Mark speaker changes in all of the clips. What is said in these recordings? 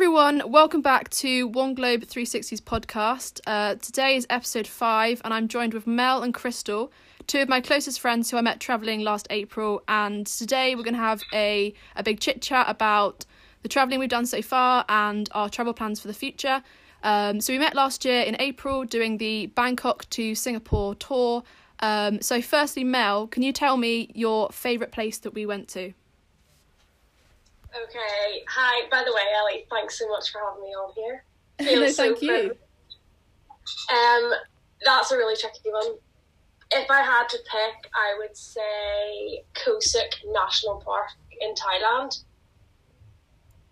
Speaker 1: everyone, welcome back to One Globe 360's podcast. Uh, today is episode five, and I'm joined with Mel and Chrystal, two of my closest friends who I met travelling last April. And today we're going to have a, a big chit chat about the travelling we've done so far and our travel plans for the future. Um, so we met last year in April doing the Bangkok to Singapore tour. Um, so, firstly, Mel, can you tell me your favourite place that we went to?
Speaker 2: Okay. Hi. By the way, Ellie, thanks so much for having me on here.
Speaker 1: no,
Speaker 2: so
Speaker 1: thank you.
Speaker 2: Um, that's a really tricky one. If I had to pick, I would say Khao Sok National Park in Thailand.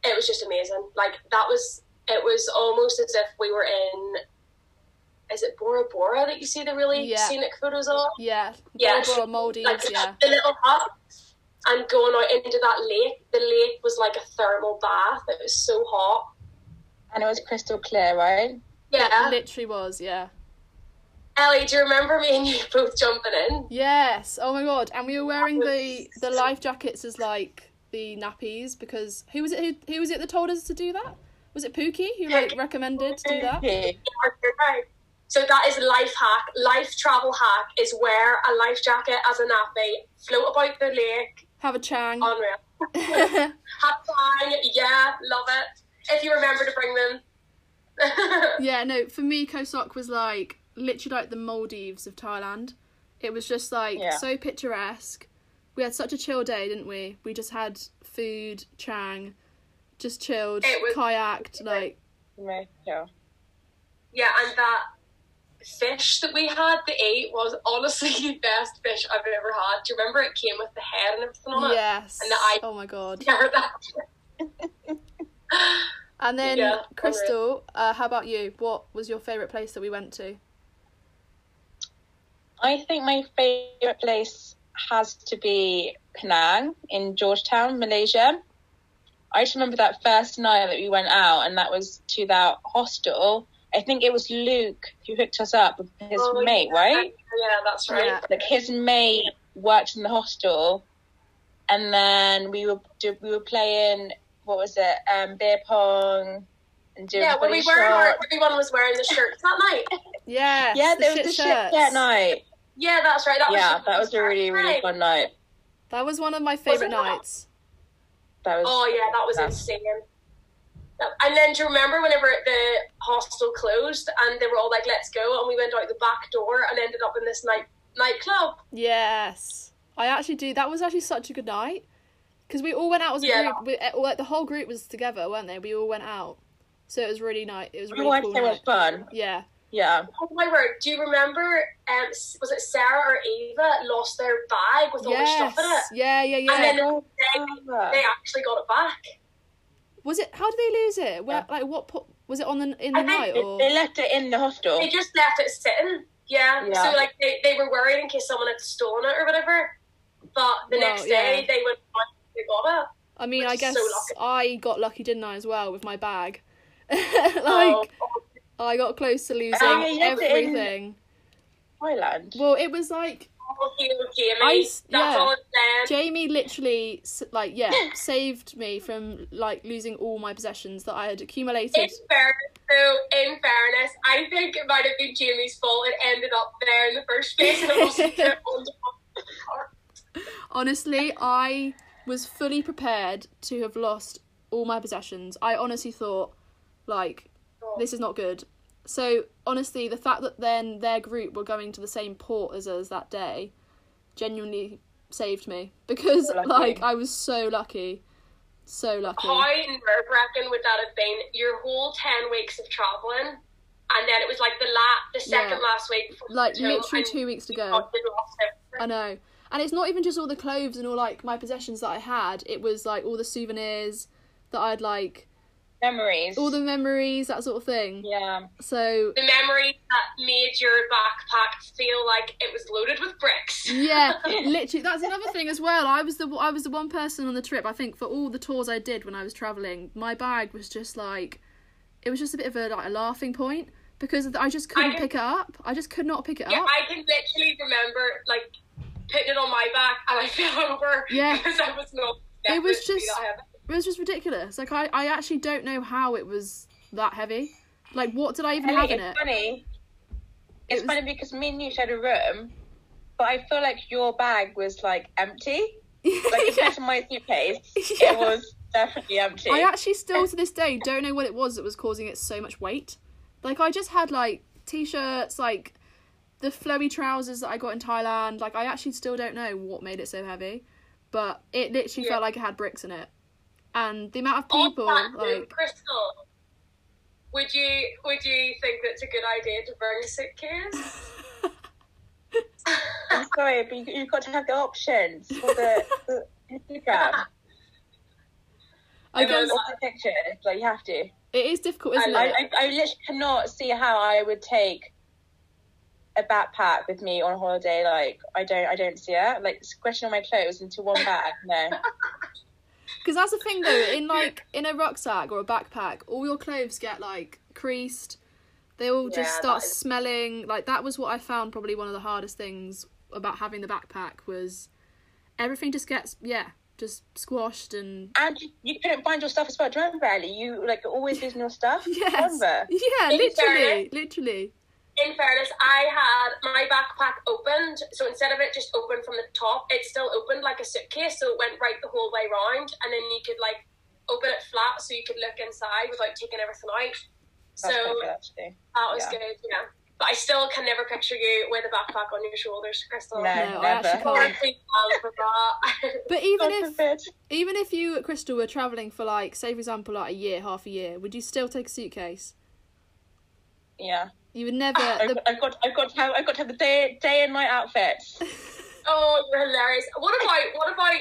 Speaker 2: It was just amazing. Like that was. It was almost as if we were in. Is it Bora Bora that you see the really
Speaker 1: Yeah.
Speaker 2: scenic photos of?
Speaker 1: Yeah,
Speaker 2: Yeah.
Speaker 1: Bora Bora, Maldives,
Speaker 2: like
Speaker 1: yeah.
Speaker 2: the little hut and going out into that lake. The lake was like a thermal bath. It was so hot.
Speaker 3: And it was crystal clear, right?
Speaker 2: Yeah.
Speaker 1: It literally was, yeah.
Speaker 2: Ellie, do you remember me and you both jumping in?
Speaker 1: Yes. Oh my god. And we were wearing the the life jackets as like the nappies because who was it who, who was it that told us to do that? Was it Pookie who like recommended to do that?
Speaker 3: Yeah.
Speaker 2: So that is life hack. Life travel hack is wear a life jacket as a nappy, float about the lake,
Speaker 1: Have a chang.
Speaker 2: unreal. Have fun, yeah, love it. If you remember to bring them.
Speaker 1: yeah, no, for me Khao Sok was like literally like the Maldives of Thailand. It was just like
Speaker 3: Yeah.
Speaker 1: so picturesque. We had such a chill day, didn't we? We just had food, chang, just chilled,
Speaker 2: It was-
Speaker 1: kayaked, like
Speaker 3: Yeah.
Speaker 2: Yeah, and that fish that we had to eat was honestly the best fish I've ever had. Do you remember it came with the head and everything on it?
Speaker 1: yes.
Speaker 2: And the eye-
Speaker 1: Oh my god.
Speaker 2: Yeah, that.
Speaker 1: And then
Speaker 2: Yeah,
Speaker 1: Chrystal, uh, how about you? What was your favourite place that we went to?
Speaker 3: I think my favourite place has to be Penang in Georgetown, Malaysia. I just remember that first night that we went out, and that was to that hostel. I think it was Luke who hooked us up with his
Speaker 2: Oh,
Speaker 3: mate,
Speaker 2: yeah.
Speaker 3: right?
Speaker 2: Yeah, that's right.
Speaker 1: Yeah.
Speaker 3: Like his mate worked in the hostel, and then we were we were playing what was it, um, beer pong, and doing
Speaker 2: Yeah, when we were, our, everyone was wearing the shirts that night.
Speaker 1: Yeah.
Speaker 3: Yeah,
Speaker 1: the
Speaker 3: there was
Speaker 1: shit
Speaker 3: the shit
Speaker 1: shirts.
Speaker 3: that night.
Speaker 2: Yeah, that's right. That
Speaker 3: Yeah,
Speaker 2: was
Speaker 3: that was a really really
Speaker 2: Right.
Speaker 3: fun night.
Speaker 1: That was one of my favourite nights.
Speaker 3: That was
Speaker 2: Oh yeah, that was
Speaker 3: Yeah.
Speaker 2: insane. And then do you remember whenever the hostel closed and they were all like, "Let's go," and we went out the back door and ended up in this night nightclub.
Speaker 1: Yes. I actually do. That was actually such a good night. Because we all went out as a
Speaker 2: Yeah.
Speaker 1: group. We, eh, like, the whole group was together, weren't they? We all went out. So it was really nice. It was really
Speaker 3: Oh,
Speaker 1: cool
Speaker 3: it was fun.
Speaker 1: Yeah.
Speaker 3: Yeah.
Speaker 2: Oh my word! Do you remember? Um, was it Sarah or Eva lost their bag with all their
Speaker 1: Yes.
Speaker 2: stuff in it,
Speaker 1: Yeah, yeah, yeah.
Speaker 2: and then they, they actually got it back.
Speaker 1: Was it? How did they lose it? Where,
Speaker 3: Yeah.
Speaker 1: Like, what? Po- was it on the in the
Speaker 2: I
Speaker 1: night or?
Speaker 3: they left it in the hostel.
Speaker 2: They just left it sitting. Yeah.
Speaker 3: Yeah.
Speaker 2: So like they, they were worried in case someone had stolen it or whatever. But the
Speaker 1: Well,
Speaker 2: next day
Speaker 1: yeah.
Speaker 2: they went and they got it.
Speaker 1: I mean, I guess
Speaker 2: so.
Speaker 1: I got lucky, didn't I, as well, with my bag. Oh, like,
Speaker 2: Oh,
Speaker 1: I got close to losing
Speaker 3: Oh, yeah, you left it in-
Speaker 1: everything.
Speaker 3: Thailand.
Speaker 1: Well, it was like
Speaker 2: oh, you, Jamie.
Speaker 1: I
Speaker 2: That's
Speaker 1: yeah.
Speaker 2: all I'm saying.
Speaker 1: Jamie literally, like, yeah, saved me from like losing all my possessions that I had accumulated.
Speaker 2: In fairness, though, in fairness, I think it might have been Jamie's fault. It ended up there in the first place, and it wasn't put on the
Speaker 1: Honestly, I was fully prepared to have lost all my possessions. I honestly thought, like, oh. this is not good. So honestly, the fact that then their group were going to the same port as us that day, genuinely saved me because
Speaker 3: Lucky.
Speaker 1: like I was so lucky, so lucky.
Speaker 2: How nerve wracking would that have been? Your whole ten weeks of traveling, and then it was like the la- the second
Speaker 1: Yeah.
Speaker 2: last week. before
Speaker 1: Like
Speaker 2: the
Speaker 1: literally two weeks to go.
Speaker 2: got the lost everything.
Speaker 1: I know. And it's not even just all the clothes and all like my possessions that I had. It was like all the souvenirs that I'd like,
Speaker 3: Memories.
Speaker 1: all the memories, that sort of thing.
Speaker 3: yeah.
Speaker 1: So
Speaker 2: the memory that made your backpack feel like it was loaded with bricks.
Speaker 1: yeah, literally that's another thing as well. I was the I was the one person on the trip. I think for all the tours I did when I was traveling, my bag was just like it was just a bit of a like a laughing point because I just couldn't
Speaker 2: can-
Speaker 1: pick it up. I just could not pick it
Speaker 2: Yeah,
Speaker 1: up.
Speaker 2: I can literally remember like putting it on my back and I fell over
Speaker 1: Yeah.
Speaker 2: because I was not.
Speaker 1: It was
Speaker 2: expecting to be
Speaker 1: just-
Speaker 2: that heavy.
Speaker 1: It was just ridiculous. Like I, I actually don't know how it was that heavy. Like what did I even have in
Speaker 3: it's
Speaker 1: it?
Speaker 3: funny. It's
Speaker 1: was-
Speaker 3: funny because me and you shared a room, but I feel like your bag was like empty. Like compared
Speaker 1: Yeah.
Speaker 3: to my suitcase,
Speaker 1: Yeah.
Speaker 3: it was definitely empty.
Speaker 1: I actually still to this day don't know what it was that was causing it so much weight. Like I just had like t-shirts, like the flowy trousers that I got in Thailand. Like I actually still don't know what made it so heavy, but it literally
Speaker 2: Yeah.
Speaker 1: felt like it had bricks in it. And the amount of people,
Speaker 2: that
Speaker 1: like
Speaker 2: Chrystal, would you would you think that's a good idea to bring a suitcase?
Speaker 3: I'm sorry, but you, you've got to have the options for the, the Instagram.
Speaker 1: I
Speaker 2: know
Speaker 1: guess
Speaker 3: All the pictures, like you have to.
Speaker 1: it is difficult, isn't
Speaker 3: I,
Speaker 1: it?
Speaker 3: I, I literally cannot see how I would take a backpack with me on holiday. Like I don't, I don't see it. Like squishing all my clothes into one bag. No.
Speaker 1: Because that's the thing though, in like in a rucksack or a backpack, all your clothes get like creased. They all just
Speaker 2: Yeah,
Speaker 1: start
Speaker 2: is-
Speaker 1: smelling. Like that was what I found probably one of the hardest things about having the backpack was everything just gets yeah just squashed and
Speaker 3: And you, you couldn't find your stuff as well. Do you remember, Ellie? You like always losing your stuff.
Speaker 1: yes
Speaker 3: Remember?
Speaker 1: yeah literally literally
Speaker 2: In fairness, I had my backpack opened, so instead of it just open from the top, it still opened like a suitcase, so it went right the whole way round, and then you could like open it flat so you could look inside without taking everything out. So
Speaker 3: That's quite good,
Speaker 2: that was
Speaker 3: Yeah.
Speaker 2: good, yeah. But I still can never picture you with a backpack on your shoulders, Chrystal.
Speaker 3: No,
Speaker 1: No, I
Speaker 3: never.
Speaker 1: actually can't.
Speaker 2: a big bag for that.
Speaker 1: but even
Speaker 3: God
Speaker 1: if
Speaker 3: forbid.
Speaker 1: even if you crystal were traveling for like say for example like a year half a year would you still take a suitcase
Speaker 3: Yeah.
Speaker 1: You would never
Speaker 3: I've,
Speaker 1: the,
Speaker 3: I've got, I've got to have, I've got to have the day, day and night outfits.
Speaker 2: oh, you're hilarious. What about what about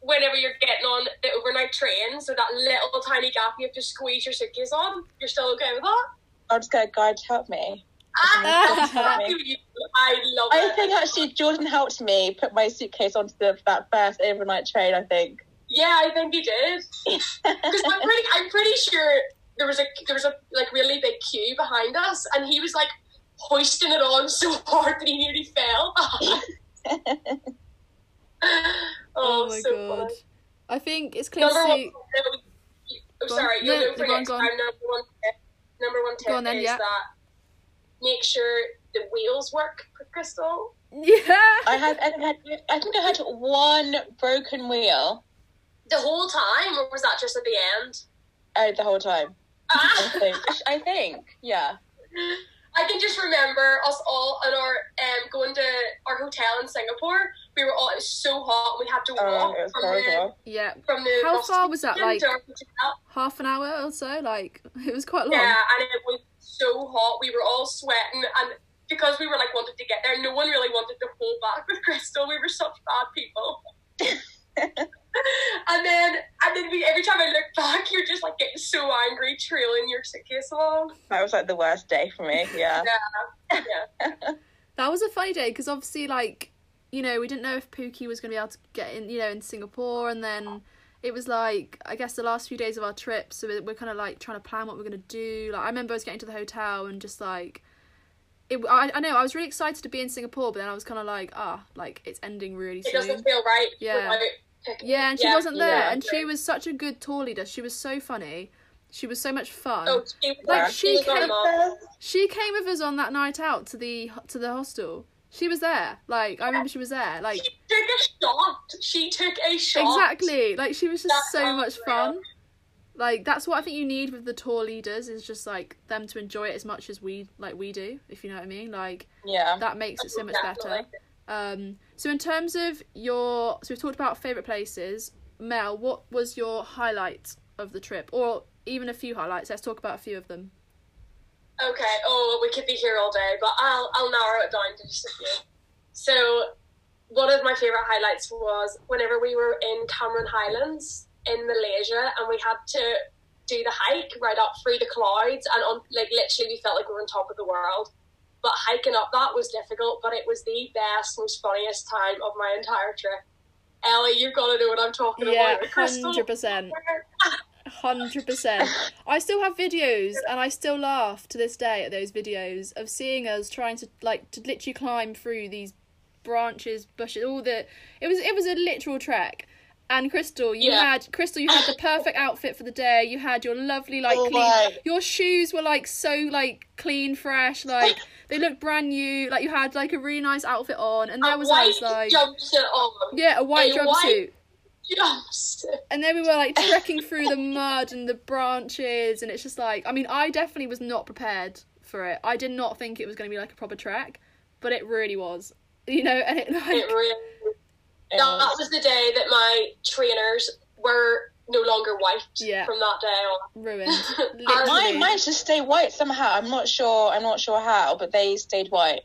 Speaker 2: whenever you're getting on the overnight train, so that little tiny gap you have to squeeze your suitcase on? You're still okay with that?
Speaker 3: I'll just get a guide to help me.
Speaker 2: Ah. I love
Speaker 3: I think actually Jordan helped me put my suitcase onto the, that first overnight train. I think.
Speaker 2: Yeah, I think he did. Because I'm pretty, I'm pretty sure there was a there was a like really big queue behind us, and he was like hoisting it on so hard that he nearly fell. oh,
Speaker 1: oh my
Speaker 2: so
Speaker 1: god
Speaker 2: funny.
Speaker 1: i think it's clear to
Speaker 2: Number one,
Speaker 1: see
Speaker 2: no, oh,
Speaker 1: Go on.
Speaker 2: sorry,
Speaker 1: No,
Speaker 2: you'll know
Speaker 1: go on, go on.
Speaker 2: time. Number one tip, number one tip
Speaker 1: on then,
Speaker 2: is
Speaker 1: yeah.
Speaker 2: that make sure the wheels work, for Chrystal.
Speaker 1: yeah
Speaker 3: I had, I think I had, I think I had one broken wheel
Speaker 2: The whole time, or was that just at the end?
Speaker 3: uh, the whole time. I think. I think. Yeah.
Speaker 2: I can just remember us all in our um going to our hotel in Singapore. We were all it was so hot. We had to
Speaker 3: Oh,
Speaker 2: walk
Speaker 3: it was
Speaker 2: from the
Speaker 3: horrible.
Speaker 1: yeah
Speaker 2: from the
Speaker 1: How far was that, like-
Speaker 2: to our hotel.
Speaker 1: half an hour or so like it was quite long
Speaker 2: Yeah, and it was so hot. We were all sweating, and because we were like wanted to get there, no one really wanted to hold back with Chrystal. We were such bad people. and then, and then we, every time I look back, you're just like getting so angry, trailing your suitcase along.
Speaker 3: That was like the worst day for me. Yeah.
Speaker 2: Yeah, yeah.
Speaker 1: That was a funny day because obviously, like, you know, we didn't know if Pookie was going to be able to get in, you know, in Singapore, and then it was like, I guess the last few days of our trip, so we're, we're kind of like trying to plan what we're going to do. Like, I remember I was getting to the hotel and just like, it. I, I know I was really excited to be in Singapore, but then I was kind of like, ah, like it's ending really
Speaker 2: It
Speaker 1: soon.
Speaker 2: It doesn't feel right.
Speaker 1: Yeah.
Speaker 2: without picking-
Speaker 1: Yeah, and she wasn't there,
Speaker 3: yeah.
Speaker 1: and she was such a good tour leader. She was so funny. She was so much fun.
Speaker 2: Oh, she,
Speaker 1: Like,
Speaker 2: she
Speaker 1: she came- She came with us on that night out to the to the hostel. She was there. Like I remember she was there. Like
Speaker 2: She took a shot. She took a shot.
Speaker 1: exactly. Like she was just
Speaker 2: That's
Speaker 1: so much
Speaker 2: unreal.
Speaker 1: fun. Like that's what I think you need with the tour leaders is just like them to enjoy it as much as we like we do, if you know what I mean. Like
Speaker 3: Yeah.
Speaker 1: that makes it so much better. Um so in terms of your so we've talked about favourite places. Mel, what was your highlight of the trip? Or even a few highlights. Let's talk about a few of them.
Speaker 2: Okay. Oh, we could be here all day, but I'll I'll narrow it down to just a few. So, one of my favorite highlights was whenever we were in Cameron Highlands in Malaysia, and we had to do the hike right up through the clouds, and on like literally we felt like we were on top of the world. But hiking up that was difficult, but it was the best, most funniest time of my entire trip. Ellie, you've got to know what I'm talking
Speaker 1: Yeah,
Speaker 2: about.
Speaker 1: Hundred percent. Hundred percent. I still have videos, and I still laugh to this day at those videos of seeing us trying to like to literally climb through these branches, bushes, all the. It was it was a literal trek, And Chrystal, you
Speaker 2: Yeah.
Speaker 1: had Chrystal, you had the perfect outfit for the day. You had your lovely like
Speaker 3: Oh
Speaker 1: clean.
Speaker 3: my.
Speaker 1: Your shoes were like so like clean, fresh, like they looked brand new. Like you had like a really nice outfit on, and there
Speaker 2: a
Speaker 1: was
Speaker 2: white
Speaker 1: us like
Speaker 2: jumpsuit on.
Speaker 1: yeah, a white
Speaker 2: a
Speaker 1: jumpsuit.
Speaker 2: Jumpsuit.
Speaker 1: And then we were like trekking through the mud and the branches, and it's just like, I mean, I definitely was not prepared for it. I did not think it was going to be like a proper trek, but it really was, you know. And it like,
Speaker 2: It really. That was the day that my trainers were no longer white
Speaker 1: Yeah.
Speaker 2: from that day on.
Speaker 1: ruined.
Speaker 2: Mine-
Speaker 3: Mine, just stayed white somehow. I'm not sure. I'm not sure how, but they stayed white.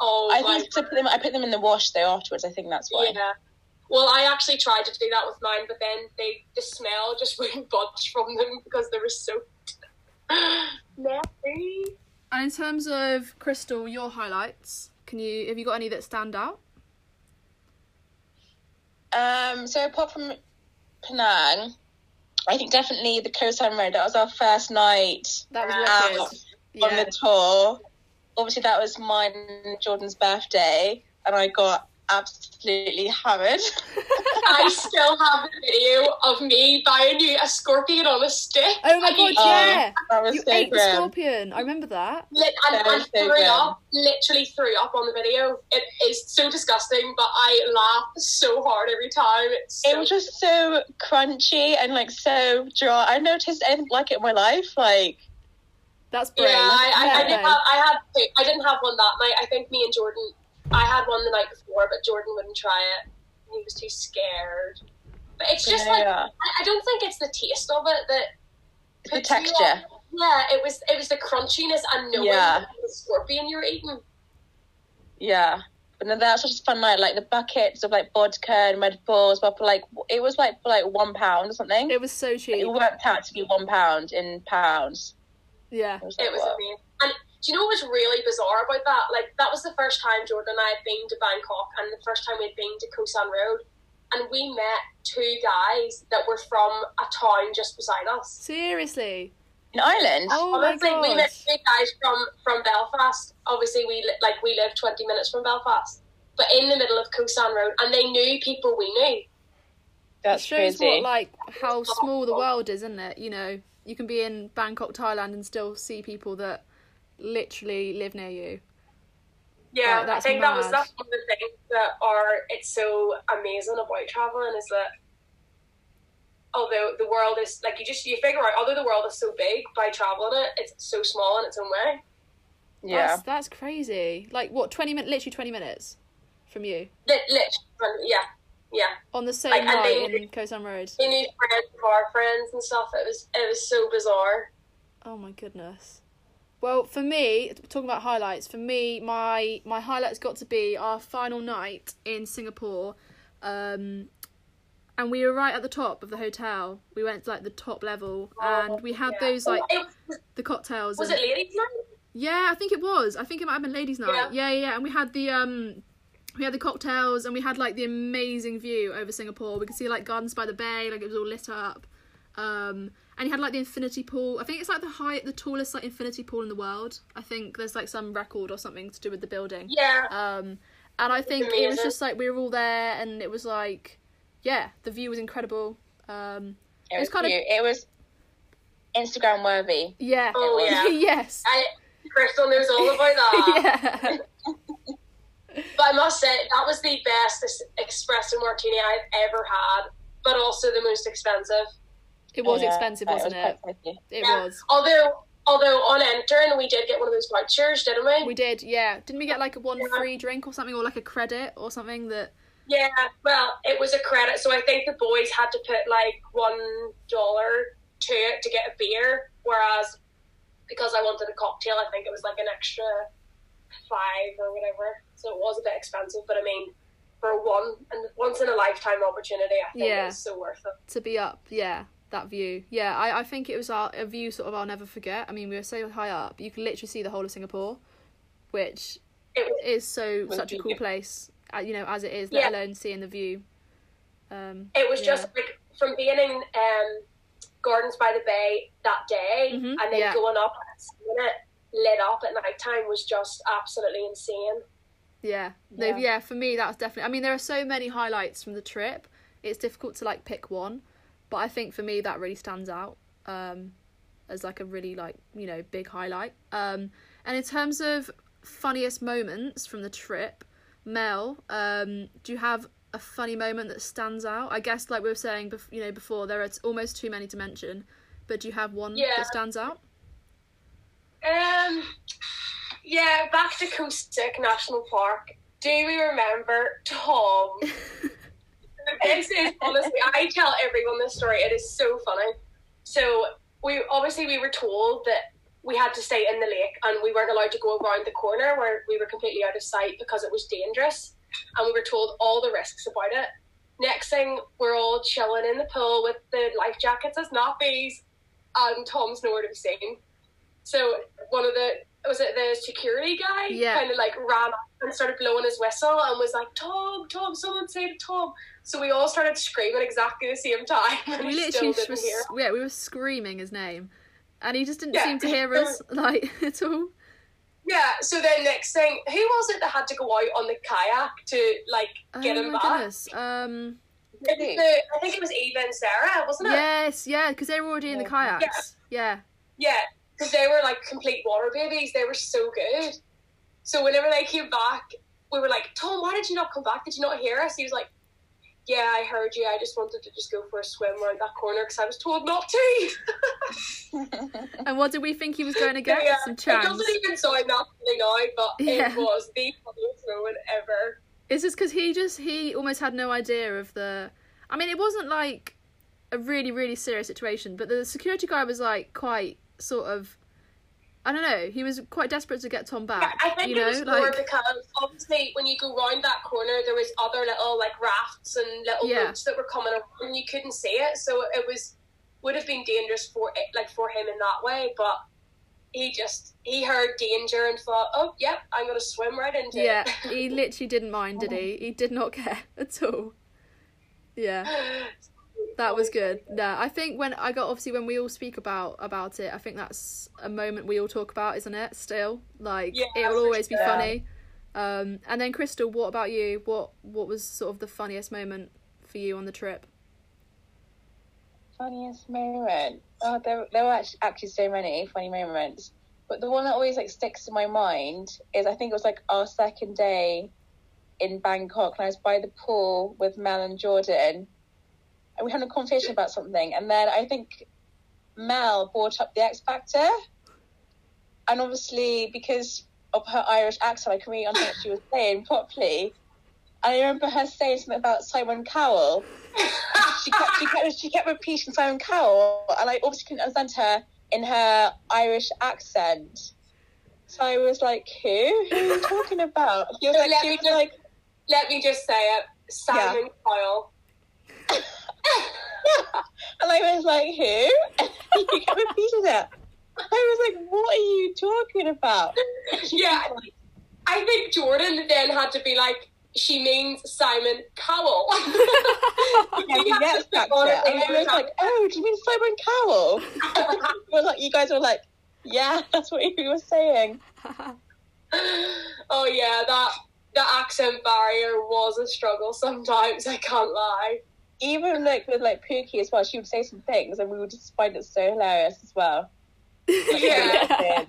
Speaker 2: Oh
Speaker 3: I think to put them. I put them in the wash though afterwards. I think that's why.
Speaker 2: Yeah. Well, I actually tried to do that with mine, but then they the smell just wouldn't budge from them because they were soaked. Messy.
Speaker 1: And in terms of Chrystal, your highlights, can you have you got any that stand out?
Speaker 3: Um. So apart from Penang, I think definitely the Khao San Road. That was our first night
Speaker 1: That was
Speaker 2: Yeah.
Speaker 1: wicked.
Speaker 3: on
Speaker 1: Yeah.
Speaker 3: the tour. Obviously, that was mine Jordan's birthday, and I got absolutely hammered.
Speaker 2: I still have the video of me buying you a scorpion on a stick.
Speaker 1: Oh my god,
Speaker 2: you-
Speaker 3: Oh,
Speaker 1: yeah!
Speaker 3: that was
Speaker 1: You
Speaker 3: so
Speaker 1: ate the scorpion. I remember that.
Speaker 2: Lit, and,
Speaker 3: That was
Speaker 2: and
Speaker 3: so
Speaker 2: threw
Speaker 3: grim.
Speaker 2: up, literally threw up on the video. It is so disgusting, but I laugh so hard every time. It's so
Speaker 3: It was just so crunchy and like so dry. I noticed anything like it in my life. Like,
Speaker 1: That's brave.
Speaker 2: Yeah, I, I, I,
Speaker 1: Fair
Speaker 2: didn't have, I had. I didn't have one that night. I think me and Jordan. I had one the night before, but Jordan wouldn't try it. He was too scared. But it's just like
Speaker 3: yeah,
Speaker 2: I I don't think it's the taste of it that
Speaker 3: the texture.
Speaker 2: off. Yeah, it was it was the crunchiness and knowing
Speaker 3: Yeah.
Speaker 2: that it was scorpion you were eating.
Speaker 3: Yeah. But then that was such a fun night. Like the buckets of like vodka and Red Bulls were for like it was like for like one pound or something.
Speaker 1: It was so cheap.
Speaker 3: It worked out to be one pound in pounds.
Speaker 1: Yeah.
Speaker 3: It was, like,
Speaker 2: It was amazing. And do you know what was really bizarre about that? Like that was the first time Jordan and I had been to Bangkok and the first time we'd been to Khao San Road. And we met two guys that were from a town just beside us.
Speaker 1: Seriously.
Speaker 3: in Ireland.
Speaker 1: Oh my
Speaker 2: Honestly, we met two guys from from Belfast. Obviously, we li- like we live twenty minutes from Belfast, but in the middle of Khao San Road, and they knew people we knew.
Speaker 3: That's
Speaker 1: it shows
Speaker 3: crazy.
Speaker 1: what like how small the world is, isn't it? You know, you can be in Bangkok, Thailand, and still see people that literally live near you.
Speaker 2: Yeah,
Speaker 1: Right, that's
Speaker 2: I think that was
Speaker 1: mad.
Speaker 2: that's one of the things that are it's so amazing about traveling is that although the world is like you just you figure out although the world is so big by traveling it, it's so small in its own way.
Speaker 3: yeah.
Speaker 1: That's, that's crazy. Like what? Twenty minutes, literally twenty minutes from you
Speaker 2: Lit, literally, yeah, yeah.
Speaker 1: on the same
Speaker 2: Like,
Speaker 1: night
Speaker 2: they-
Speaker 1: in Khao San Road.
Speaker 2: We knew friends of our friends and stuff. It was it was so bizarre.
Speaker 1: Oh my goodness. Well, for me, talking about highlights, for me, my my highlights got to be our final night in Singapore, um, and we were right at the top of the hotel. We went to like the top level, and we had
Speaker 2: Oh, Yeah.
Speaker 1: those like
Speaker 2: Oh, was,
Speaker 1: the cocktails.
Speaker 2: was
Speaker 1: and-
Speaker 2: it ladies' night?
Speaker 1: Yeah, I think it was. I think it might have been ladies' night. Yeah, yeah, yeah. And we had the um, we had the cocktails, and we had like the amazing view over Singapore. We could see like Gardens by the Bay, like it was all lit up. Um, and you had like the infinity pool. I think it's like the high, the tallest like infinity pool in the world. I think there's like some record or something to do with the building.
Speaker 2: Yeah.
Speaker 1: Um, and I think it was just like we were all there, and it was like, yeah, the view was incredible. Um,
Speaker 3: It
Speaker 1: It's
Speaker 3: was
Speaker 1: kinda-
Speaker 3: It was Instagram worthy.
Speaker 1: yeah.
Speaker 2: Oh, yeah.
Speaker 1: yes.
Speaker 2: I Chrystal knows all about that.
Speaker 1: yeah.
Speaker 2: But I must say that was the best es- espresso martini I've ever had, but also the most expensive.
Speaker 1: It was
Speaker 3: Yeah,
Speaker 1: expensive, wasn't
Speaker 3: was
Speaker 1: it? It
Speaker 2: Yeah.
Speaker 1: was.
Speaker 2: Although although on entering we did get one of those vouchers, didn't we?
Speaker 1: We did, yeah. Didn't we get like a one
Speaker 2: Yeah.
Speaker 1: free drink or something, or like a credit or something that?
Speaker 2: Yeah. Well, it was a credit, so I think the boys had to put like one dollar to it to get a beer, whereas because I wanted a cocktail, I think it was like an extra five or whatever. So it was a bit expensive, but I mean, for one and once in a lifetime opportunity, I think
Speaker 1: Yeah.
Speaker 2: it's so worth it.
Speaker 1: to be up, yeah, that view. Yeah, I, I think it was our, a view sort of I'll never forget. I mean, we were so high up, you could literally see the whole of Singapore, which is so such a cool place. Uh, you know, as it is,
Speaker 2: Yeah.
Speaker 1: let alone seeing the view. Um,
Speaker 2: It was
Speaker 1: Yeah.
Speaker 2: just like from being in um, Gardens by the Bay that day
Speaker 1: Mhm,
Speaker 2: and then
Speaker 1: yeah.
Speaker 2: going up and seeing it lit up at night time was just absolutely insane.
Speaker 1: yeah, No,
Speaker 3: Yeah.
Speaker 1: yeah. For me, that was definitely. I mean, there are so many highlights from the trip. it's difficult to like pick one, but I think for me that really stands out um, as like a really like you know big highlight. Um, and in terms of funniest moments from the trip, Mel, um, do you have a funny moment that stands out? I guess like we were saying, bef- you know, before there are t- almost too many to mention, but do you have one
Speaker 2: Yeah.
Speaker 1: that stands out?
Speaker 2: Um, yeah, back to Khao Sok National Park. Do we remember Tom? this is honestly, I tell everyone this story. It is so funny. So we obviously we were told that we had to stay in the lake and we weren't allowed to go around the corner where we were completely out of sight because it was dangerous. And we were told all the risks about it. Next thing, we're all chilling in the pool with the life jackets as nappies, and Tom's nowhere to be seen. So one of the was it the security guy
Speaker 1: Yeah.
Speaker 2: kind of like ran up and started blowing his whistle and was like, Tom, Tom, someone say to Tom. So we all started screaming exactly the same time. And
Speaker 1: we
Speaker 2: he
Speaker 1: literally
Speaker 2: still didn't hear.
Speaker 1: yeah we were screaming his name, and he just didn't
Speaker 2: Yeah.
Speaker 1: seem to hear us like at all.
Speaker 2: Yeah, so then next thing, who was it that had to go out on the kayak to like get
Speaker 1: oh
Speaker 2: him
Speaker 1: my
Speaker 2: back?
Speaker 1: goodness. Um.
Speaker 2: It was the, I think it was Eva and Sarah, wasn't it?
Speaker 1: Yes, yeah, because they were already in the
Speaker 3: Yeah.
Speaker 1: kayaks. Yeah.
Speaker 2: Yeah, because they were like complete water babies. They were so good. So whenever they came back, we were like, Tom, why did you not come back? Did you not hear us? He was like, Yeah, I heard you. I just wanted to just go for a swim around that corner because I was told not to.
Speaker 1: And what did we think he was going to get?
Speaker 2: yeah,
Speaker 1: Some
Speaker 2: it doesn't even sound that funny now, but
Speaker 1: Yeah.
Speaker 2: it was the funniest moment ever.
Speaker 1: It's just because he just he almost had no idea of the. I mean, it wasn't like a really really serious situation, but the security guy was like quite sort of. I don't know. He was quite desperate to get Tom
Speaker 2: Yeah,
Speaker 1: back.
Speaker 2: I think
Speaker 1: you know,
Speaker 2: it was more because obviously when you go round that corner, there was other little like rafts and little
Speaker 1: Yeah.
Speaker 2: boats that were coming around, and you couldn't see it, so it was would have been dangerous for it, like for him in that way. But he just he heard danger and thought, oh yep, I'm gonna swim right into
Speaker 1: yeah,
Speaker 2: it.
Speaker 1: Yeah, he literally didn't mind, did he? He did not care at all. Yeah. That was good. Yeah, I think when I got obviously when we all speak about about it, I think that's a moment we all talk about, isn't it? Still, like
Speaker 2: Yeah,
Speaker 1: it will always be funny. Um, and then Chrystal, what about you? What what was sort of the funniest moment for you on the trip?
Speaker 3: Funniest moment. Oh, there, there were actually, actually so many funny moments. But the one that always like sticks in my mind is I think it was like our second day in Bangkok, and I was by the pool with Mel and Jordan, and we had a conversation about something, and then I think Mel brought up the X Factor, and obviously because of her Irish accent, I couldn't really understand what she was saying properly. I remember her saying something about Simon Cowell she kept, she kept she kept repeating Simon Cowell, and I obviously couldn't understand her in her Irish accent. So I was like, "Who? Who are you talking about?" Was like,
Speaker 2: Let
Speaker 3: she
Speaker 2: me
Speaker 3: was
Speaker 2: just-
Speaker 3: like,
Speaker 2: Let me just say uh, it, Simon Kyle.
Speaker 3: and I was like, "Who?" kept repeating it. I was like, "What are you talking about?"
Speaker 2: Yeah, I think Jordan then had to be like, she means Simon Cowell.
Speaker 3: Yeah,
Speaker 2: He
Speaker 3: gets
Speaker 2: to
Speaker 3: back
Speaker 2: put on
Speaker 3: it.
Speaker 2: it
Speaker 3: And I was like, "Oh, do you mean Simon Cowell?" Was like you guys were like, "Yeah, that's what he was saying."
Speaker 2: oh yeah, that the accent barrier was a struggle sometimes. I can't lie.
Speaker 3: Even like with like Pookie as well, she would say some things and we would just find it so hilarious as well. Like,
Speaker 2: Yeah.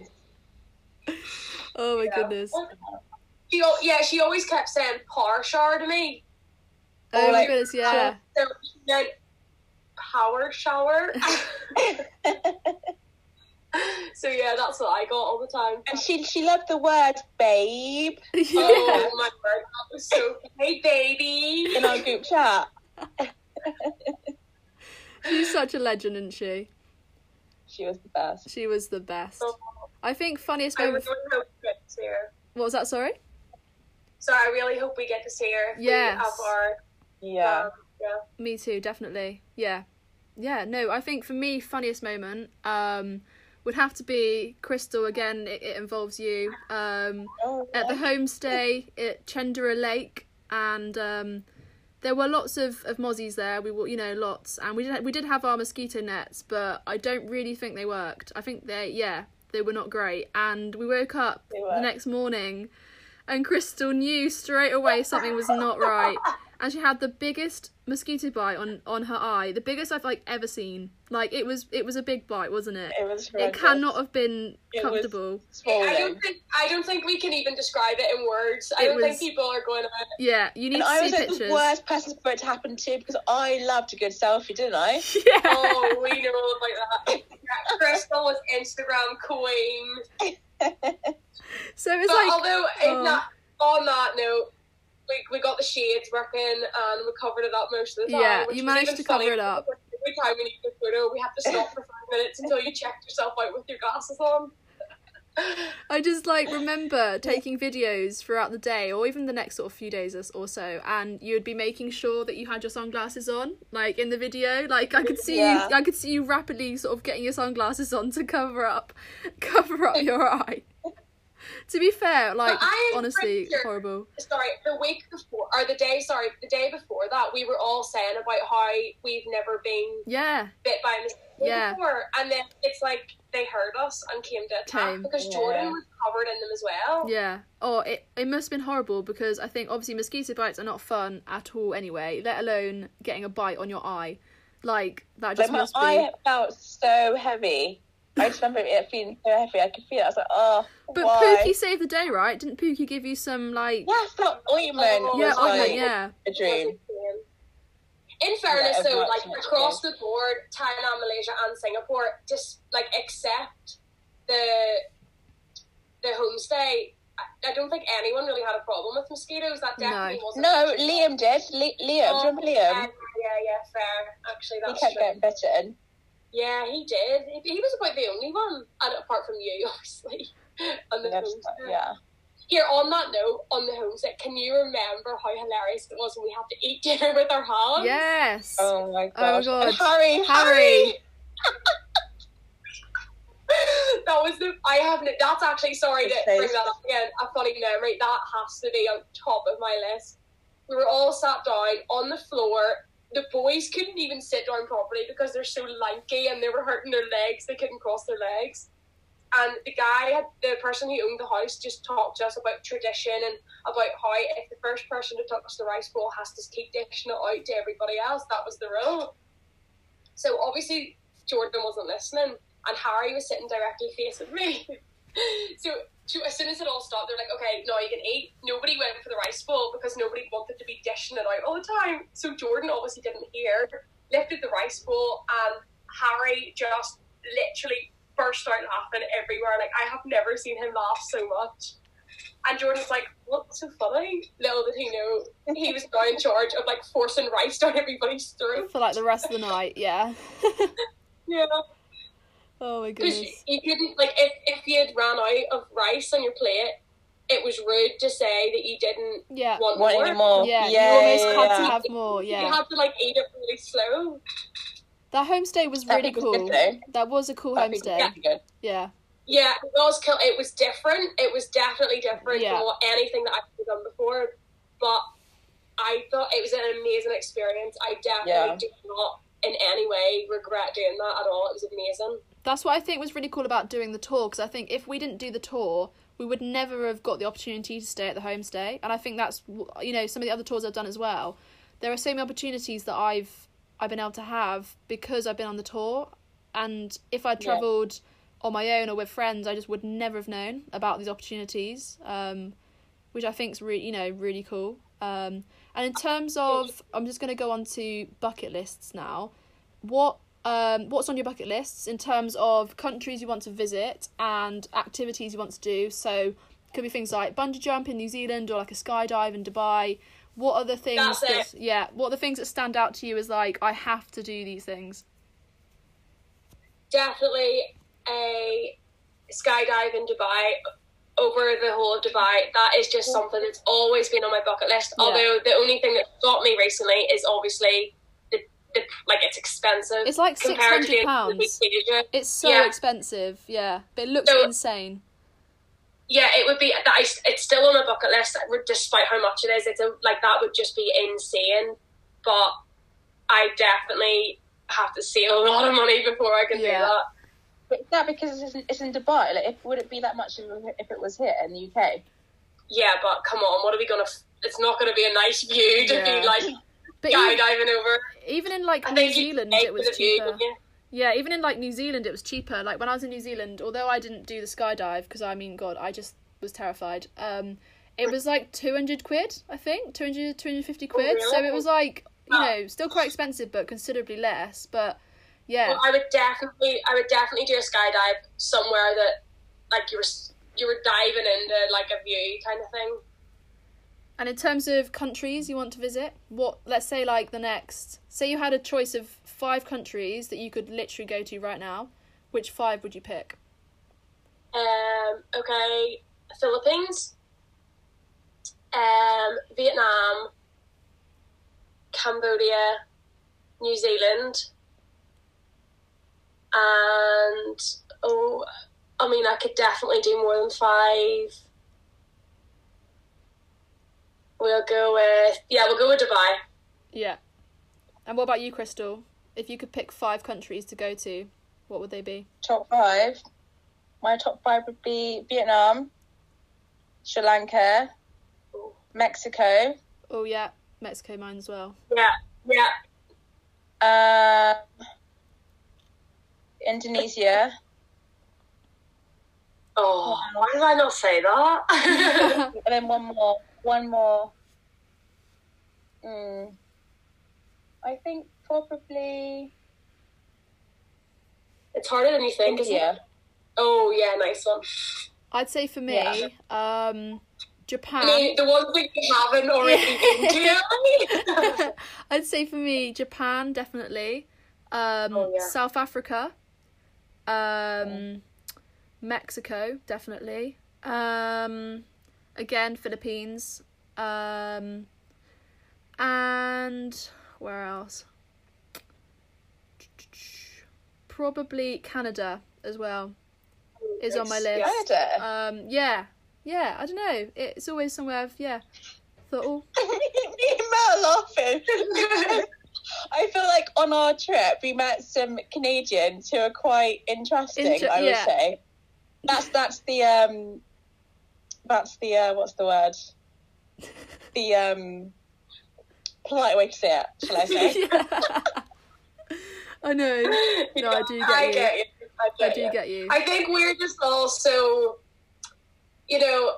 Speaker 1: oh my
Speaker 2: Yeah.
Speaker 1: goodness.
Speaker 2: She, yeah, she always kept saying "par shower" to me.
Speaker 1: Oh my
Speaker 3: like,
Speaker 1: goodness, yeah.
Speaker 2: So she meant power shower. so yeah, that's what I got all the time.
Speaker 3: and she she loved the word babe
Speaker 1: yeah.
Speaker 2: Oh my word, that was so hey baby.
Speaker 3: in our group chat.
Speaker 1: She's such a legend, isn't she?
Speaker 3: She was the best.
Speaker 1: She was the best.
Speaker 2: So,
Speaker 1: I think funniest
Speaker 2: I really
Speaker 1: moment.
Speaker 2: hope we get to see her.
Speaker 1: What was that? Sorry.
Speaker 2: So I really hope we get to see her. If
Speaker 1: Yes.
Speaker 2: We have our,
Speaker 3: Yeah.
Speaker 2: um, yeah.
Speaker 1: Me too, definitely. Yeah. Yeah, no, I think for me, funniest moment um, would have to be Chrystal again. It, it involves you um,
Speaker 3: Oh,
Speaker 1: at the homestay at Chenderoh Lake, and um, there were lots of, of mozzies there. We were, you know, lots, and we did we did have our mosquito nets, but I don't really think they worked. I think they, yeah, they were not great. And we woke up the next morning, and Chrystal knew straight away something was not right. and she had the biggest mosquito bite on on her eye, the biggest I've like ever seen. Like it was it was a big bite, wasn't it?
Speaker 3: It was.
Speaker 1: It cannot have been
Speaker 3: It was-
Speaker 1: comfortable.
Speaker 3: Swollen.
Speaker 2: I don't think I don't think we can even describe it in words. I
Speaker 1: It
Speaker 2: don't
Speaker 1: was-
Speaker 2: think people are going to.
Speaker 1: Yeah, you need
Speaker 3: And
Speaker 1: to
Speaker 3: I
Speaker 1: see
Speaker 3: was like
Speaker 1: pictures.
Speaker 3: the worst person for it to happen to because I loved a good selfie, didn't I?
Speaker 1: Yeah.
Speaker 2: Oh, we know all about that. Chrystal was Instagram queen.
Speaker 1: So it's
Speaker 2: But
Speaker 1: like
Speaker 2: although
Speaker 1: oh.
Speaker 2: in that, on that note, we, we got the shades working and we covered it up most of the time.
Speaker 1: Yeah, you managed to cover it up.
Speaker 2: Every time we needed a photo, we have to stop for five minutes until you checked yourself out with your glasses on.
Speaker 1: I just like remember taking videos throughout the day or even the next sort of few days or- or so and you'd be making sure that you had your sunglasses on like in the video like I could see
Speaker 3: Yeah.
Speaker 1: you I could see you rapidly sort of getting your sunglasses on to cover up cover up your eye. to be fair, like
Speaker 2: I
Speaker 1: honestly
Speaker 2: sure-
Speaker 1: horrible.
Speaker 2: Sorry, the week before, or the day, sorry, the day before that, we were all saying about how we've never been
Speaker 1: Yeah.
Speaker 2: bit by a mosquito
Speaker 1: Yeah.
Speaker 2: before. And then it's like they heard us and came to attack
Speaker 1: Came.
Speaker 2: because
Speaker 3: Yeah.
Speaker 2: Jordan was covered in them as well.
Speaker 1: Yeah. Oh, it it must have been horrible because I think obviously mosquito bites are not fun at all anyway, let alone getting a bite on your eye. Like that
Speaker 3: Like
Speaker 1: just
Speaker 3: my
Speaker 1: must be
Speaker 3: eye felt so heavy. I just remember it feeling so heavy. I could feel it. I was like, oh,
Speaker 1: But
Speaker 3: why?
Speaker 1: Pookie saved the day, right? Didn't Pookie give you some like
Speaker 3: Yeah, I felt ointment.
Speaker 2: Oh,
Speaker 1: yeah, ointment,
Speaker 3: like
Speaker 1: yeah.
Speaker 3: a dream.
Speaker 2: In fairness,
Speaker 3: Yeah,
Speaker 2: though,
Speaker 3: everyone's
Speaker 2: like
Speaker 3: so much
Speaker 2: across the board, Thailand, Malaysia, and Singapore, just like accept the the homestay. I, I don't think anyone really had a problem with mosquitoes. That
Speaker 1: No.
Speaker 2: definitely wasn't.
Speaker 3: No, Liam did. Le- Liam, do you remember
Speaker 2: Oh, Yeah,
Speaker 3: Liam?
Speaker 2: yeah, yeah, fair. Actually, that's He
Speaker 3: kept
Speaker 2: true.
Speaker 3: getting bitten.
Speaker 2: Yeah, he did. He, he was about the only one, and apart from you, obviously. on the
Speaker 3: Yes,
Speaker 2: homestay.
Speaker 3: Yeah.
Speaker 2: Here, on that note, on the homestead, can you remember how hilarious it was when we had to eat dinner with our hands?
Speaker 1: Yes.
Speaker 3: Oh my
Speaker 1: Oh,
Speaker 3: gosh.
Speaker 1: God.
Speaker 3: And Harry,
Speaker 1: Harry.
Speaker 2: that was the I have no, that's actually sorry to
Speaker 3: His
Speaker 2: bring that up again. A funny memory that has to be on top of my list. We were all sat down on the floor. The boys couldn't even sit down properly because they're so lanky and they were hurting their legs. They couldn't cross their legs. And the guy, the person who owned the house, just talked to us about tradition and about how if the first person to touch the rice bowl has to keep dishing it out to everybody else, that was the rule. So obviously Jordan wasn't listening, and Harry was sitting directly facing me. so, as soon as it all stopped, they're like, "Okay, now you can eat." Nobody went for the rice bowl because nobody wanted to be dishing it out all the time. So Jordan obviously didn't hear, lifted the rice bowl, and Harry just literally burst out laughing everywhere. Like I have never seen him laugh so much. And Jordan's like, "What's so funny?" Little did he know he was now in charge of like forcing rice down everybody's throat.
Speaker 1: For like the rest of the night, yeah.
Speaker 2: Yeah.
Speaker 1: Oh my
Speaker 2: Because you couldn't, like, if, if you had ran out of rice on your plate, it was rude to say that you didn't
Speaker 1: Yeah.
Speaker 2: want
Speaker 3: Want
Speaker 2: more.
Speaker 3: more?
Speaker 1: Yeah,
Speaker 3: yeah,
Speaker 1: you almost
Speaker 3: yeah,
Speaker 1: had
Speaker 3: yeah.
Speaker 1: to have more, Yeah, You
Speaker 2: had to, like, eat it really slow.
Speaker 1: That homestay was really
Speaker 3: was
Speaker 1: cool.
Speaker 3: good.
Speaker 1: That was a cool
Speaker 3: That
Speaker 1: homestay.
Speaker 3: really good.
Speaker 1: Yeah.
Speaker 2: Yeah, it was cool. It was different. It was definitely different
Speaker 1: Yeah.
Speaker 2: from what, anything that I've done before. But I thought it was an amazing experience. I definitely
Speaker 3: Yeah.
Speaker 2: do not in any way regret doing that at all. It was amazing.
Speaker 1: That's what I think was really cool about doing the tour because I think if we didn't do the tour, we would never have got the opportunity to stay at the homestay. And I think that's you know some of the other tours I've done as well. There are so many opportunities that I've I've been able to have because I've been on the tour. And if I'd
Speaker 3: Yeah.
Speaker 1: travelled on my own or with friends, I just would never have known about these opportunities, um, which I think is really you know really cool. Um, and in terms of, I'm just going to go on to bucket lists now. What um, what's on your bucket lists in terms of countries you want to visit and activities you want to do? So could be things like bungee jump in New Zealand or like a skydive in Dubai. What are the things? That- yeah. What are the things that stand out to you as like I have to do these things?
Speaker 2: definitely a skydive in Dubai over the whole of Dubai. That is just something that's always been on my bucket list.
Speaker 1: Yeah.
Speaker 2: Although the only thing that got me recently is obviously the, the like it's expensive.
Speaker 1: It's like six
Speaker 2: compared to
Speaker 1: hundred
Speaker 2: doing
Speaker 1: pounds. It's so
Speaker 2: Yeah.
Speaker 1: expensive. Yeah, but it looks
Speaker 2: So-
Speaker 1: insane.
Speaker 2: Yeah, it would be that. is- It's still on my bucket list, despite how much it is. It's a, like that would just be insane. But I definitely have to save a lot of money before I can
Speaker 1: Yeah.
Speaker 2: do that.
Speaker 3: But is that because it's in, it's in Dubai? Like, if would it be that much if, if it was here in the UK?
Speaker 2: Yeah, but come on, what are we gonna f- it's not going to be a nice view to
Speaker 1: Yeah.
Speaker 2: be like
Speaker 1: But even,
Speaker 2: skydiving over.
Speaker 1: even in like New Zealand, it was
Speaker 2: view,
Speaker 1: cheaper. Yeah, even in like New Zealand, it was cheaper. Like when I was in New Zealand, although I didn't do the skydive because I mean, God, I just was terrified. Um, it was like two hundred quid, I think, 200, 250 quid. So
Speaker 2: Oh, really?
Speaker 1: it was like you know still quite expensive, but considerably less. But yeah,
Speaker 2: Well, I would definitely, I would definitely do a skydive somewhere that, like you were, you were diving into like a view kind of thing.
Speaker 1: And in terms of countries you want to visit, what let's say like the next, say you had a choice of five countries that you could literally go to right now, which five would you pick?
Speaker 2: Um, okay, Philippines, um, Vietnam, Cambodia, New Zealand, and oh, I mean, I could definitely do more than five. We'll go with yeah, we'll go with Dubai.
Speaker 1: Yeah. And what about you, Chrystal? If you could pick five countries to go to, what would they be?
Speaker 3: Top five. My top five would be Vietnam, Sri Lanka, Mexico,
Speaker 1: Oh yeah, Mexico, mine as well.
Speaker 2: Yeah, yeah.
Speaker 3: um, Indonesia.
Speaker 2: Oh, why did I not say that?
Speaker 3: And then one more. One more. Mm, I think probably
Speaker 2: it's harder than you think, isn't it? Oh yeah, nice one.
Speaker 1: I'd say for me,
Speaker 3: Yeah.
Speaker 1: um, Japan.
Speaker 2: I mean, the ones that you haven't already been to.
Speaker 1: I'd say for me, Japan definitely. Um,
Speaker 2: Oh, yeah.
Speaker 1: South Africa. Um, Mexico definitely. Um, again, Philippines. Um, and where else? Probably Canada as well. Is on my list.
Speaker 3: Canada.
Speaker 1: Um, yeah, yeah. I don't know. It's always somewhere. I've, yeah. Thought, oh,
Speaker 3: Me and Mel laughing. I feel like on our trip we met some Canadians who are quite interesting.
Speaker 1: Inter-
Speaker 3: I would
Speaker 1: yeah.
Speaker 3: say that's that's the um that's the uh, what's the word the um polite way to say it. Shall I say?
Speaker 1: I know. No, I do get
Speaker 2: I
Speaker 1: you.
Speaker 2: get you. I,
Speaker 1: I do
Speaker 2: you.
Speaker 1: get you.
Speaker 2: I think we're just all so, you know,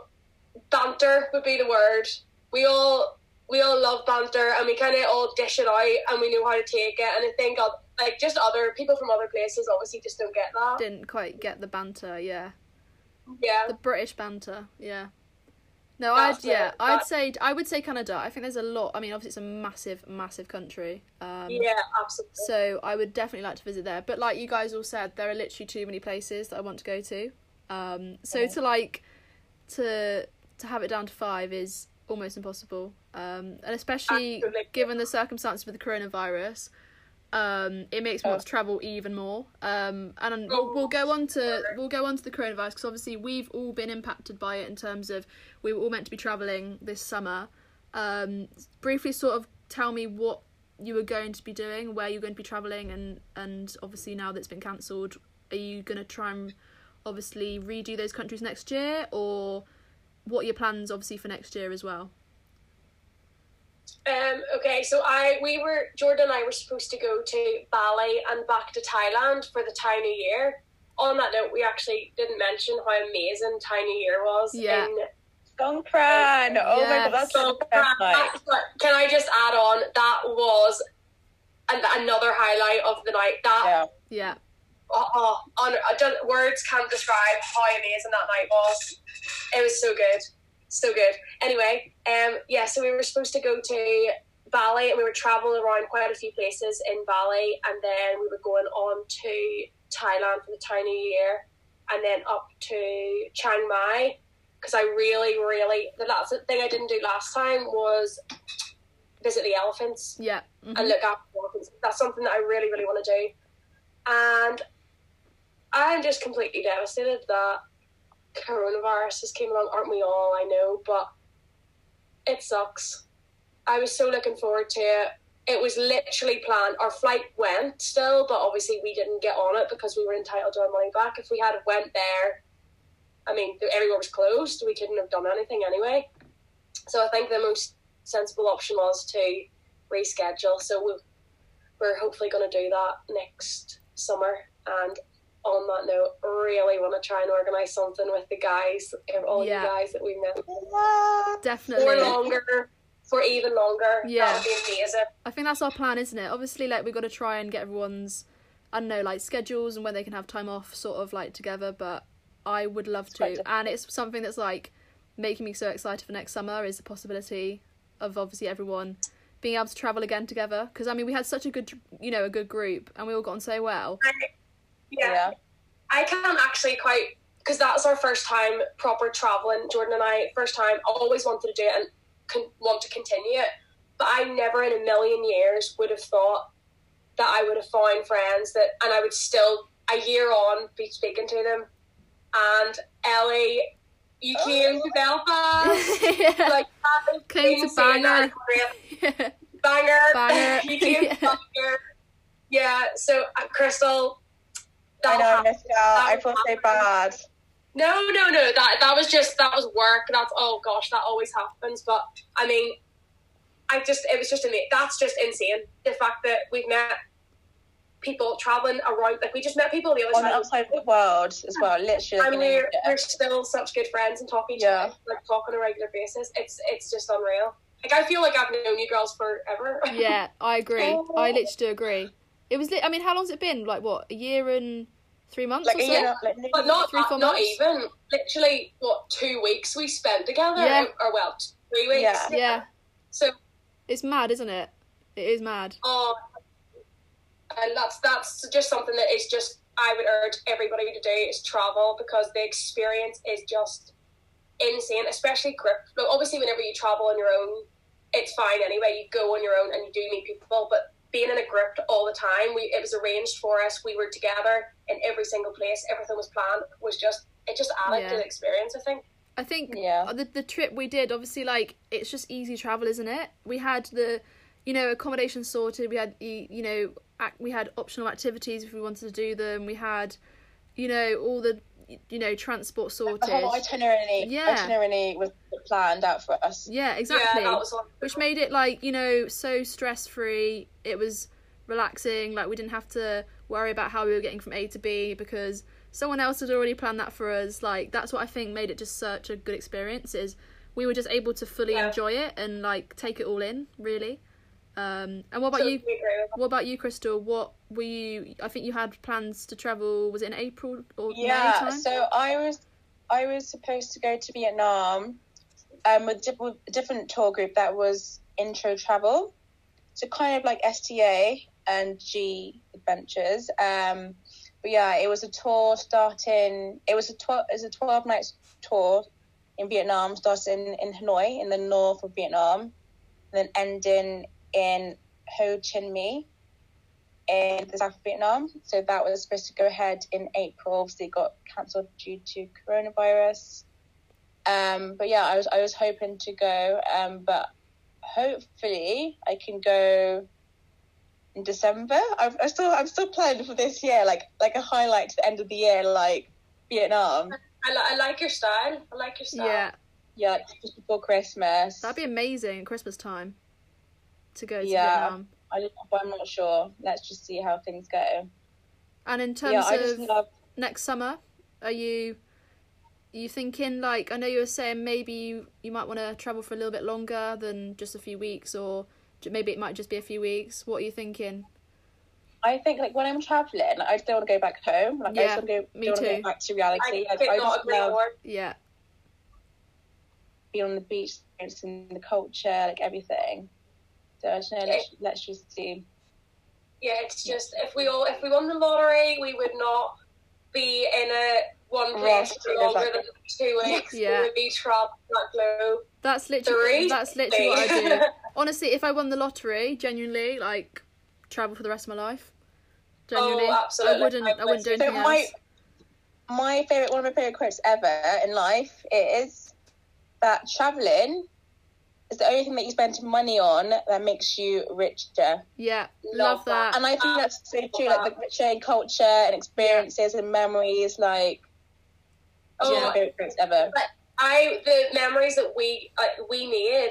Speaker 2: banter would be the word. We all we all love banter, and we kind of all dish it out, and we know how to take it. And I think like just other people from other places obviously just don't get that.
Speaker 1: Didn't quite get the banter. Yeah,
Speaker 2: Yeah,
Speaker 1: the British banter. Yeah. No,
Speaker 2: That's
Speaker 1: I'd yeah,
Speaker 2: it.
Speaker 1: I'd
Speaker 2: That-
Speaker 1: say I would say Canada. I think there's a lot. I mean, obviously it's a massive, massive country. Um,
Speaker 2: yeah, absolutely.
Speaker 1: So I would definitely like to visit there. But like you guys all said, there are literally too many places that I want to go to. Um, so to like to to have it down to five is almost impossible. Um, and especially
Speaker 2: Absolutely.
Speaker 1: given the circumstances with the coronavirus, um, it makes me want to travel even more. Um, and we'll, we'll go on to we'll go on to the coronavirus because obviously we've all been impacted by it in terms of we were all meant to be traveling this summer. Um, briefly, sort of tell me what you were going to be doing, where you're going to be traveling, and and obviously now that's been cancelled, are you going to try and obviously redo those countries next year, or what are your plans obviously for next year as well?
Speaker 2: Um, okay, so I we were Jordan and I were supposed to go to Bali and back to Thailand for the Thai New Year. On that note, we actually didn't mention how amazing Thai New Year was.
Speaker 1: Yeah.
Speaker 2: In
Speaker 3: Songkran. Oh my god, that's
Speaker 2: so,
Speaker 3: best
Speaker 2: can I just add on? That was an, another highlight of the night. That
Speaker 3: Yeah.
Speaker 1: Yeah,
Speaker 2: oh, oh, on, words can't describe how amazing that night was. It was so good, so good. Anyway, um, yeah, so we were supposed to go to Bali and we were traveling around quite a few places in Bali, and then we were going on to Thailand for the Thai New Year, and then up to Chiang Mai because I really, really the last thing I didn't do last time was visit the elephants
Speaker 1: yeah, mhm.
Speaker 2: and look after the elephants. That's something that I really, really want to do. And I'm just completely devastated that coronavirus has came along. Aren't we all? I know, but it sucks. I was so looking forward to it. It was literally planned. Our flight went still, but obviously we didn't get on it because we were entitled to our money back. If we had went there, I mean, everywhere was closed. We couldn't have done anything anyway. So I think the most sensible option was to reschedule. So we we're hopefully going to do that next summer. And on that note, really want to try and organise something with the guys, eh, all
Speaker 1: Yeah.
Speaker 2: you guys that we met
Speaker 1: Definitely.
Speaker 2: for longer, for even longer.
Speaker 1: Yeah.
Speaker 2: that would be amazing.
Speaker 1: I think that's our plan, isn't it? Obviously, like we've got to try and get everyone's, I don't know, like schedules and when they can have time off, sort of like together. But I would love to, and it's something that's like making me so excited for next summer is the possibility of obviously everyone being able to travel again together. Because I mean, we had such a good, you know, a good group, and we all got on so well.
Speaker 2: Yeah.
Speaker 3: Yeah.
Speaker 2: I can actually quite because that's our first time proper traveling. Jordan and I first time always wanted to do it and con- want to continue it, but I never in a million years would have thought that I would have found friends that and I would still a year on be speaking to them. And Ellie, you came to Belfast.
Speaker 1: yeah.
Speaker 2: Like
Speaker 1: Came to.
Speaker 2: That's banger.
Speaker 1: Banger.
Speaker 2: you came
Speaker 1: Yeah.
Speaker 2: banger. Yeah. So uh, Chrystal.
Speaker 3: I
Speaker 2: that'll
Speaker 3: know I
Speaker 2: happen.
Speaker 3: missed out. I feel so bad.
Speaker 2: No, no, no. That that was just that was work. That's oh gosh, that always happens. But I mean, I just it was just amazing. That's just insane. The fact that we've met people traveling around, like we just met people the other
Speaker 3: On the
Speaker 2: side.
Speaker 3: outside of the world as well, literally.
Speaker 2: and
Speaker 3: like,
Speaker 2: we're,
Speaker 3: yeah.
Speaker 2: we're still such good friends and talking to
Speaker 3: Yeah.
Speaker 2: like talk on a regular basis. It's it's just unreal. Like I feel like I've known you girls forever.
Speaker 1: yeah, I agree. I oh. literally do agree. It was. Li- I mean, how long's it been? Like what? A year and three months
Speaker 3: like
Speaker 1: or
Speaker 3: a
Speaker 1: so?
Speaker 3: year, like,
Speaker 2: But not
Speaker 1: Three, four
Speaker 2: not
Speaker 1: months?
Speaker 2: even. Literally, what two weeks we spent together?
Speaker 1: Yeah.
Speaker 2: Or well, three weeks.
Speaker 3: Yeah.
Speaker 1: Yeah,
Speaker 2: So
Speaker 1: it's mad, isn't it? It is mad.
Speaker 2: oh, and that's that's just something that is just I would urge everybody to do is travel because the experience is just insane, especially grip. Like, obviously, whenever you travel on your own, it's fine anyway. You go on your own and you do meet people, but being in a group all the time, we it was arranged for us. We were together in every single place. Everything was planned. Was just it just added
Speaker 1: Yeah.
Speaker 2: to the experience. I think.
Speaker 1: I think
Speaker 3: Yeah.
Speaker 1: the the trip we did, obviously, like it's just easy travel, isn't it? We had the, you know, accommodation sorted. We had y- you know, ac- we had optional activities if we wanted to do them. We had, you know, all the you know transport
Speaker 3: the
Speaker 1: sorted.
Speaker 3: whole itinerary,
Speaker 1: Yeah.
Speaker 3: itinerary was planned out for us.
Speaker 1: Yeah, exactly.
Speaker 2: Yeah, that was.
Speaker 1: Which made it like you know so stress free. It was relaxing. Like we didn't have to worry about how we were getting from A to B because someone else had already planned that for us. Like that's what I think made it just such a good experience. Is we were just able to fully
Speaker 2: Yeah.
Speaker 1: enjoy it and like take it all in really. Um, and what about
Speaker 2: Totally
Speaker 1: you?
Speaker 2: agree with that.
Speaker 1: What about you, Chrystal? What were you? I think you had plans to travel. Was it in April or May
Speaker 3: Yeah,
Speaker 1: time?
Speaker 3: so I was I was supposed to go to Vietnam um, with, di- with a different tour group that was intro travel, so kind of like STA and G Adventures. Um, but yeah, it was a tour starting. It was a twelve. It was a twelve nights tour in Vietnam, starting in Hanoi in the north of Vietnam, and then ending in Ho Chi Minh in the south of Vietnam. So that was supposed to go ahead in April. Obviously, it got cancelled due to coronavirus. Um, but yeah, I was I was hoping to go, um, but hopefully I can go in December. I've, I still I'm still planning for this year, like like a highlight to the end of the year, like Vietnam.
Speaker 2: I, li- I like your style. I like your style.
Speaker 1: yeah,
Speaker 3: Yeah, just before Christmas.
Speaker 1: that'd be amazing Christmas time to go to
Speaker 3: Yeah.
Speaker 1: Vietnam.
Speaker 3: I don't, but I'm not sure. Let's just see how things go.
Speaker 1: And in terms
Speaker 3: Yeah,
Speaker 1: of
Speaker 3: love.
Speaker 1: next summer, are you are you thinking like I know you were saying maybe you, you might want to travel for a little bit longer than just a few weeks, or maybe it might just be a few weeks. What are you thinking?
Speaker 3: I think like when I'm traveling, I just don't want to go back home. Like I
Speaker 1: Yeah,
Speaker 3: just want to go,
Speaker 1: me
Speaker 3: don't wanna
Speaker 1: too.
Speaker 3: go back to
Speaker 2: I
Speaker 3: reality. Like,
Speaker 2: could
Speaker 3: I
Speaker 2: not
Speaker 3: just
Speaker 2: agree
Speaker 3: love
Speaker 2: more.
Speaker 1: Yeah,
Speaker 3: being on the beach, experiencing the culture, like everything. So I don't know. Let's, let's just see.
Speaker 2: Yeah, it's just if we all if we won the lottery, we would not be in a one place
Speaker 3: Ross,
Speaker 2: for longer
Speaker 3: exactly.
Speaker 2: than two weeks.
Speaker 1: Yeah.
Speaker 2: We would be trapped that globe.
Speaker 1: that's literally
Speaker 2: Three.
Speaker 1: that's literally what I do. Honestly, if I won the lottery, genuinely, like travel for the rest of my life. Genuinely,
Speaker 2: Oh, absolutely.
Speaker 1: I wouldn't. I wouldn't do
Speaker 2: So
Speaker 3: So
Speaker 1: anything
Speaker 3: my
Speaker 1: else.
Speaker 3: my favorite, one of my favorite quotes ever in life is that traveling is the only thing that you spend money on that makes you richer.
Speaker 1: Yeah,
Speaker 2: Love
Speaker 1: love that.
Speaker 3: And I think that's so true. Like the richer in culture and experiences and memories. Like, oh, one of
Speaker 2: Oh,
Speaker 3: my favorite quotes ever.
Speaker 2: I the memories that we uh, we made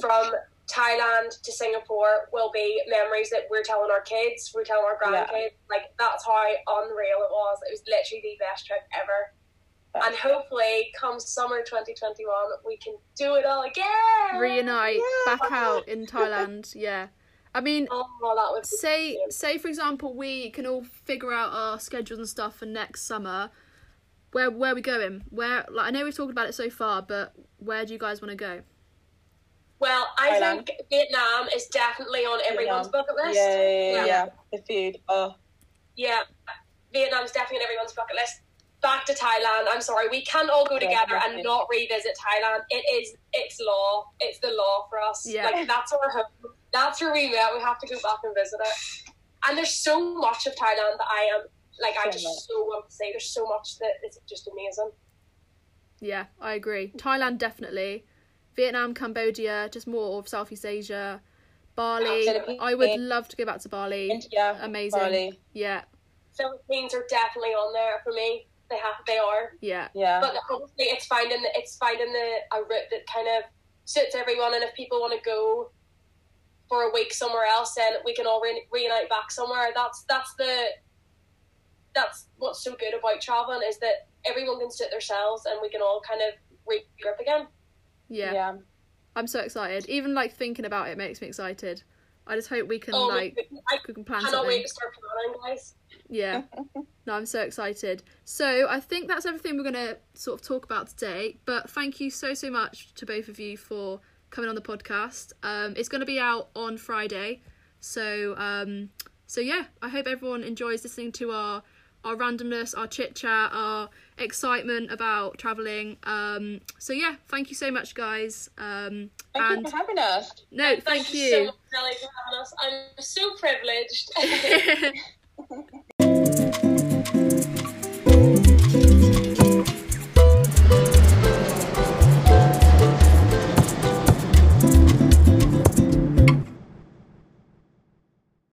Speaker 2: from Thailand to Singapore will be memories that we're telling our kids, we're telling our
Speaker 3: Yeah.
Speaker 2: grandkids. Like that's how unreal it was. It was literally the best trip ever. And hopefully, come summer 2021, we can do it all again.
Speaker 1: Reunite
Speaker 2: Yeah.
Speaker 1: back out in Thailand. Yeah. I mean,
Speaker 2: Oh, that would
Speaker 1: say
Speaker 2: brilliant.
Speaker 1: say for example we can all figure out our schedules and stuff for next summer. Where where are we going? Where like I know we've talked about it so far, but where do you guys want to go?
Speaker 2: Well, I
Speaker 3: Thailand.
Speaker 2: think Vietnam is definitely on everyone's
Speaker 3: Vietnam.
Speaker 2: bucket list.
Speaker 3: Yeah, yeah, yeah,
Speaker 2: Yeah.
Speaker 3: yeah. The food. Oh,
Speaker 2: Yeah, Vietnam's definitely on everyone's bucket list. Back to Thailand. I'm sorry, we can't all go together and not revisit Thailand. It is, it's law. It's the law for us.
Speaker 1: Yeah.
Speaker 2: Like that's our home. That's where we met. We have to go back and visit it. And there's so much of Thailand that I am like. I just so want to say. There's so much that is just amazing.
Speaker 1: Yeah, I agree. Thailand definitely. Vietnam, Cambodia, just more of Southeast Asia. Bali.
Speaker 3: Philippines.
Speaker 1: I would love to go back to Bali.
Speaker 3: India.
Speaker 1: Amazing.
Speaker 3: Bali.
Speaker 1: Yeah,
Speaker 2: Philippines are definitely on there for me. They have. They are.
Speaker 1: yeah,
Speaker 3: Yeah.
Speaker 2: but obviously it's finding it's finding the a route that kind of suits everyone and if people want to go for a week somewhere else then we can all re- reunite back somewhere that's that's the that's what's so good about traveling is that everyone can suit themselves and we can all kind of regroup again
Speaker 1: yeah,
Speaker 3: yeah.
Speaker 1: I'm so excited. Even like thinking about it makes me excited. I just hope we can
Speaker 2: oh
Speaker 1: like
Speaker 2: I
Speaker 1: we can plan
Speaker 2: cannot
Speaker 1: something.
Speaker 2: wait to start planning guys
Speaker 1: Yeah. No, I'm so excited. So I think that's everything we're gonna sort of talk about today. But thank you so so much to both of you for coming on the podcast. Um, it's gonna be out on Friday, so um, so yeah, I hope everyone enjoys listening to our our randomness, our chit chat, our excitement about traveling. Um, so yeah, thank you so much, guys. Um,
Speaker 3: Thank
Speaker 1: and
Speaker 3: you for having us.
Speaker 1: no, thank,
Speaker 2: so
Speaker 1: you.
Speaker 2: much Nelly for having us I'm so privileged